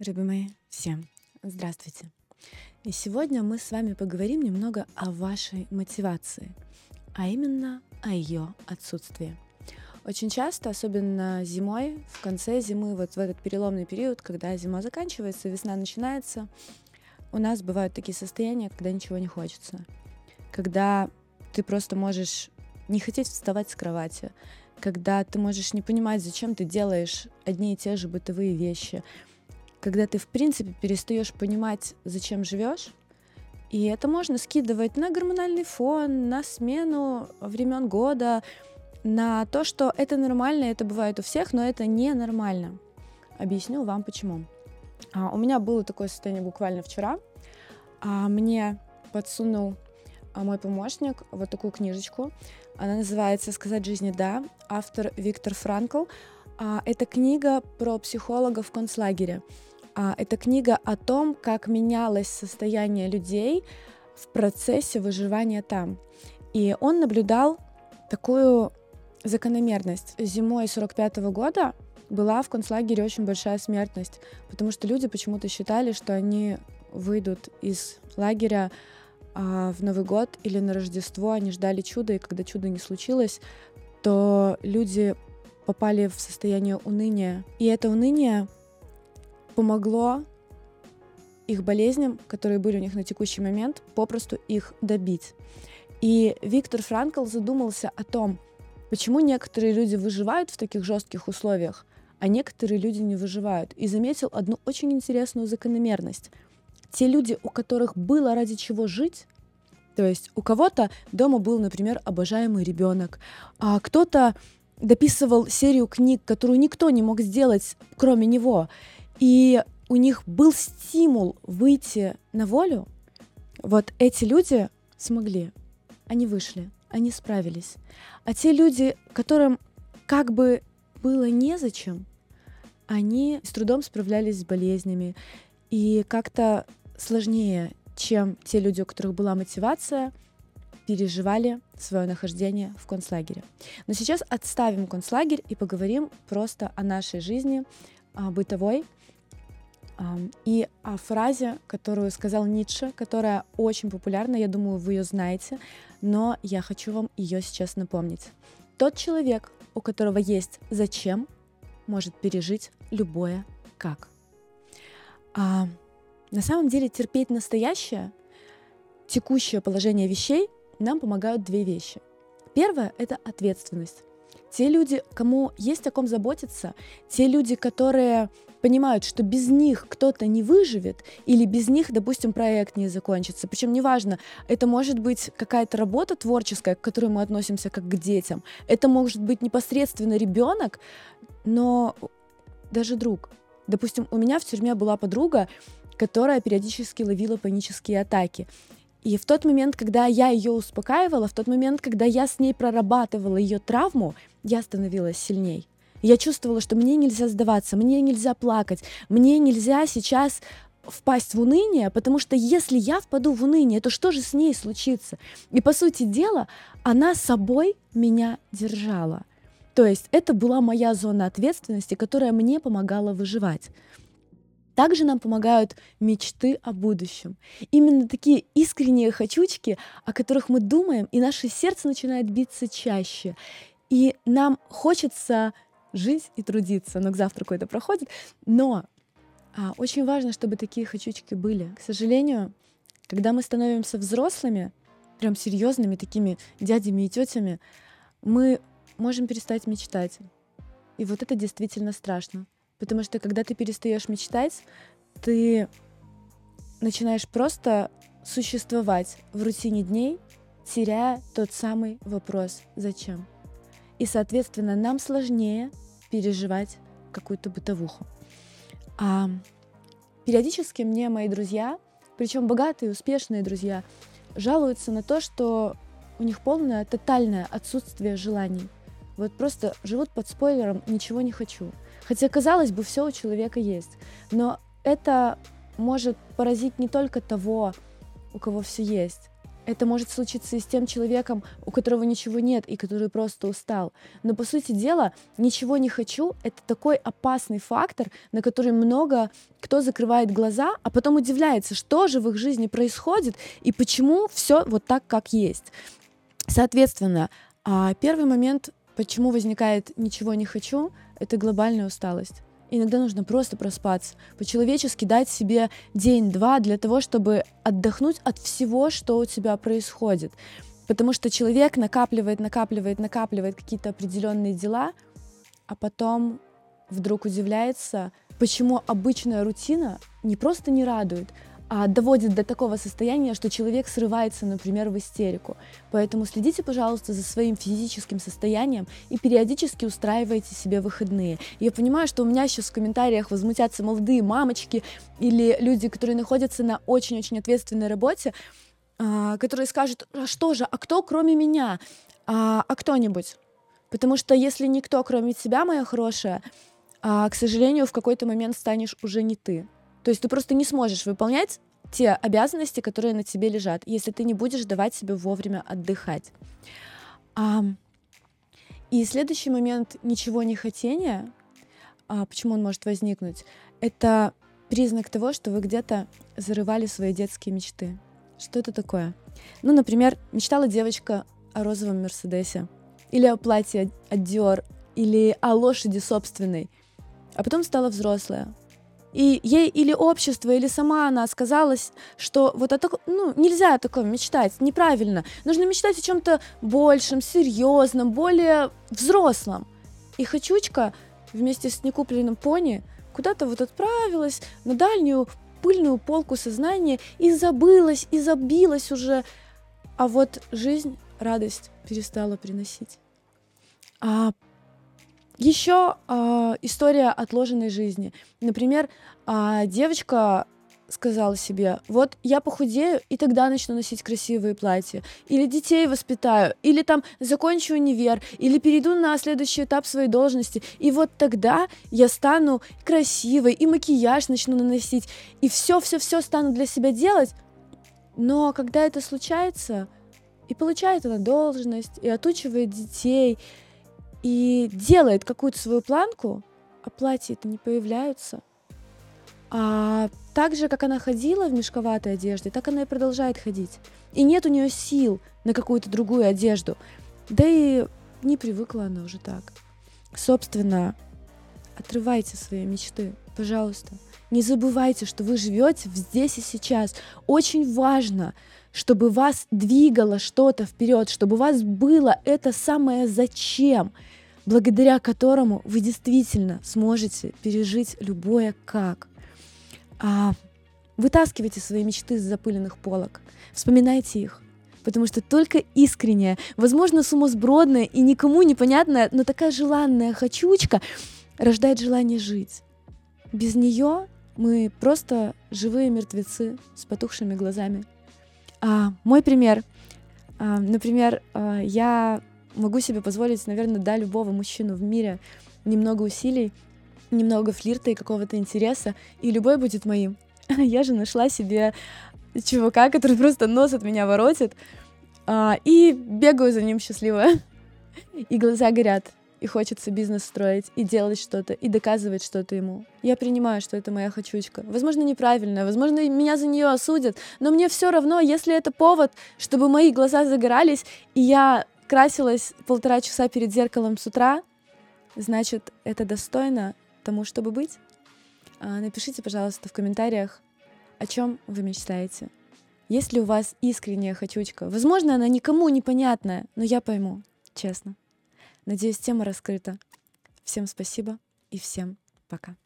Мои, всем здравствуйте! И сегодня мы с вами поговорим немного о вашей мотивации, а именно о ее отсутствии. Очень часто, особенно зимой, в конце зимы, вот в этот переломный период, когда зима заканчивается, весна начинается, у нас бывают такие состояния, когда ничего не хочется. Когда ты просто можешь не хотеть вставать с кровати, когда ты можешь не понимать, зачем ты делаешь одни и те же бытовые вещи, когда ты, в принципе, перестаешь понимать, зачем живешь, и это можно скидывать на гормональный фон, на смену времен года, на то, что это нормально, это бывает у всех, но это не нормально. Объясню вам почему. А, у меня было такое состояние буквально вчера. А, мне подсунул а, мой помощник вот такую книжечку. Она называется «Сказать жизни да», автор Виктор Франкл. А, это книга про психологов в концлагере. А, это книга о том, как менялось состояние людей в процессе выживания там. И он наблюдал такую закономерность. Зимой 45 -го года была в концлагере очень большая смертность, потому что люди почему-то считали, что они выйдут из лагеря а в Новый год или на Рождество они ждали чуда, и когда чудо не случилось, то люди попали в состояние уныния. И это уныние помогло их болезням, которые были у них на текущий момент, попросту их добить. И Виктор Франкл задумался о том, почему некоторые люди выживают в таких жестких условиях, а некоторые люди не выживают. И заметил одну очень интересную закономерность — те люди, у которых было ради чего жить, то есть у кого-то дома был, например, обожаемый ребенок, а кто-то дописывал серию книг, которую никто не мог сделать, кроме него, и у них был стимул выйти на волю, вот эти люди смогли, они вышли, они справились. А те люди, которым как бы было незачем, они с трудом справлялись с болезнями и как-то сложнее, чем те люди, у которых была мотивация, переживали свое нахождение в концлагере. Но сейчас отставим концлагерь и поговорим просто о нашей жизни бытовой и о фразе, которую сказал Ницше, которая очень популярна, я думаю, вы ее знаете, но я хочу вам ее сейчас напомнить. Тот человек, у которого есть зачем, может пережить любое как. А, на самом деле терпеть настоящее, текущее положение вещей нам помогают две вещи. Первое — это ответственность. Те люди, кому есть о ком заботиться, те люди, которые понимают, что без них кто-то не выживет, или без них, допустим, проект не закончится. Причем неважно, это может быть какая-то работа творческая, к которой мы относимся как к детям. Это может быть непосредственно ребенок, но даже друг. Допустим, у меня в тюрьме была подруга, которая периодически ловила панические атаки. И в тот момент, когда я ее успокаивала, в тот момент, когда я с ней прорабатывала ее травму, я становилась сильней. Я чувствовала, что мне нельзя сдаваться, мне нельзя плакать, мне нельзя сейчас впасть в уныние, потому что если я впаду в уныние, то что же с ней случится? И по сути дела, она собой меня держала. То есть это была моя зона ответственности, которая мне помогала выживать. Также нам помогают мечты о будущем. Именно такие искренние хочучки, о которых мы думаем, и наше сердце начинает биться чаще. И нам хочется жить и трудиться. Но к завтраку это проходит. Но а, очень важно, чтобы такие хочучки были. К сожалению, когда мы становимся взрослыми, прям серьезными такими дядями и тетями, мы можем перестать мечтать. И вот это действительно страшно. Потому что когда ты перестаешь мечтать, ты начинаешь просто существовать в рутине дней, теряя тот самый вопрос «зачем?». И, соответственно, нам сложнее переживать какую-то бытовуху. А периодически мне мои друзья, причем богатые, успешные друзья, жалуются на то, что у них полное, тотальное отсутствие желаний. Вот просто живут под спойлером «ничего не хочу». Хотя, казалось бы, все у человека есть. Но это может поразить не только того, у кого все есть, Это может случиться и с тем человеком, у которого ничего нет и который просто устал. Но по сути дела, ничего не хочу — это такой опасный фактор, на который много кто закрывает глаза, а потом удивляется, что же в их жизни происходит и почему все вот так, как есть. Соответственно, а первый момент, почему возникает ничего не хочу, это глобальная усталость. Иногда нужно просто проспаться, по-человечески дать себе день-два для того, чтобы отдохнуть от всего, что у тебя происходит. Потому что человек накапливает, накапливает, накапливает какие-то определенные дела, а потом вдруг удивляется, почему обычная рутина не просто не радует, доводит до такого состояния, что человек срывается, например, в истерику. Поэтому следите, пожалуйста, за своим физическим состоянием и периодически устраивайте себе выходные. Я понимаю, что у меня сейчас в комментариях возмутятся молодые мамочки или люди, которые находятся на очень-очень ответственной работе, а, которые скажут, а что же, а кто кроме меня? А, а кто-нибудь? Потому что если никто, кроме тебя, моя хорошая, а, к сожалению, в какой-то момент станешь уже не ты. То есть ты просто не сможешь выполнять те обязанности, которые на тебе лежат, если ты не будешь давать себе вовремя отдыхать. А, и следующий момент ничего не хотения, а, почему он может возникнуть, это признак того, что вы где-то зарывали свои детские мечты. Что это такое? Ну, например, мечтала девочка о розовом Мерседесе, или о платье от Dior, или о лошади собственной, а потом стала взрослая, и ей или общество, или сама она сказалась, что вот о таком, ну, нельзя о таком мечтать, неправильно. Нужно мечтать о чем-то большем, серьезном, более взрослом. И Хочучка вместе с некупленным пони куда-то вот отправилась на дальнюю пыльную полку сознания и забылась, и забилась уже. А вот жизнь радость перестала приносить. А еще э, история отложенной жизни. Например, э, девочка сказала себе, вот я похудею, и тогда начну носить красивые платья, или детей воспитаю, или там закончу универ, или перейду на следующий этап своей должности, и вот тогда я стану красивой, и макияж начну наносить, и все-все-все стану для себя делать. Но когда это случается, и получает она должность, и отучивает детей, и делает какую-то свою планку, а платья-то не появляются. А так же, как она ходила в мешковатой одежде, так она и продолжает ходить. И нет у нее сил на какую-то другую одежду. Да и не привыкла она уже так. Собственно, отрывайте свои мечты, пожалуйста. Не забывайте, что вы живете здесь и сейчас. Очень важно, чтобы вас двигало что-то вперед, чтобы у вас было это самое зачем – благодаря которому вы действительно сможете пережить любое как. А, вытаскивайте свои мечты с запыленных полок, вспоминайте их, потому что только искренняя, возможно, сумасбродная и никому непонятная, но такая желанная хочучка рождает желание жить. Без нее мы просто живые мертвецы с потухшими глазами. А, мой пример. А, например, а, я могу себе позволить, наверное, да, любого мужчину в мире немного усилий, немного флирта и какого-то интереса, и любой будет моим. Я же нашла себе чувака, который просто нос от меня воротит, а, и бегаю за ним счастливая. И глаза горят, и хочется бизнес строить, и делать что-то, и доказывать что-то ему. Я принимаю, что это моя хочучка. Возможно, неправильная, возможно, меня за нее осудят, но мне все равно, если это повод, чтобы мои глаза загорались, и я красилась полтора часа перед зеркалом с утра, значит, это достойно тому, чтобы быть. А, напишите, пожалуйста, в комментариях, о чем вы мечтаете. Есть ли у вас искренняя хочучка? Возможно, она никому непонятная, но я пойму, честно. Надеюсь, тема раскрыта. Всем спасибо и всем пока.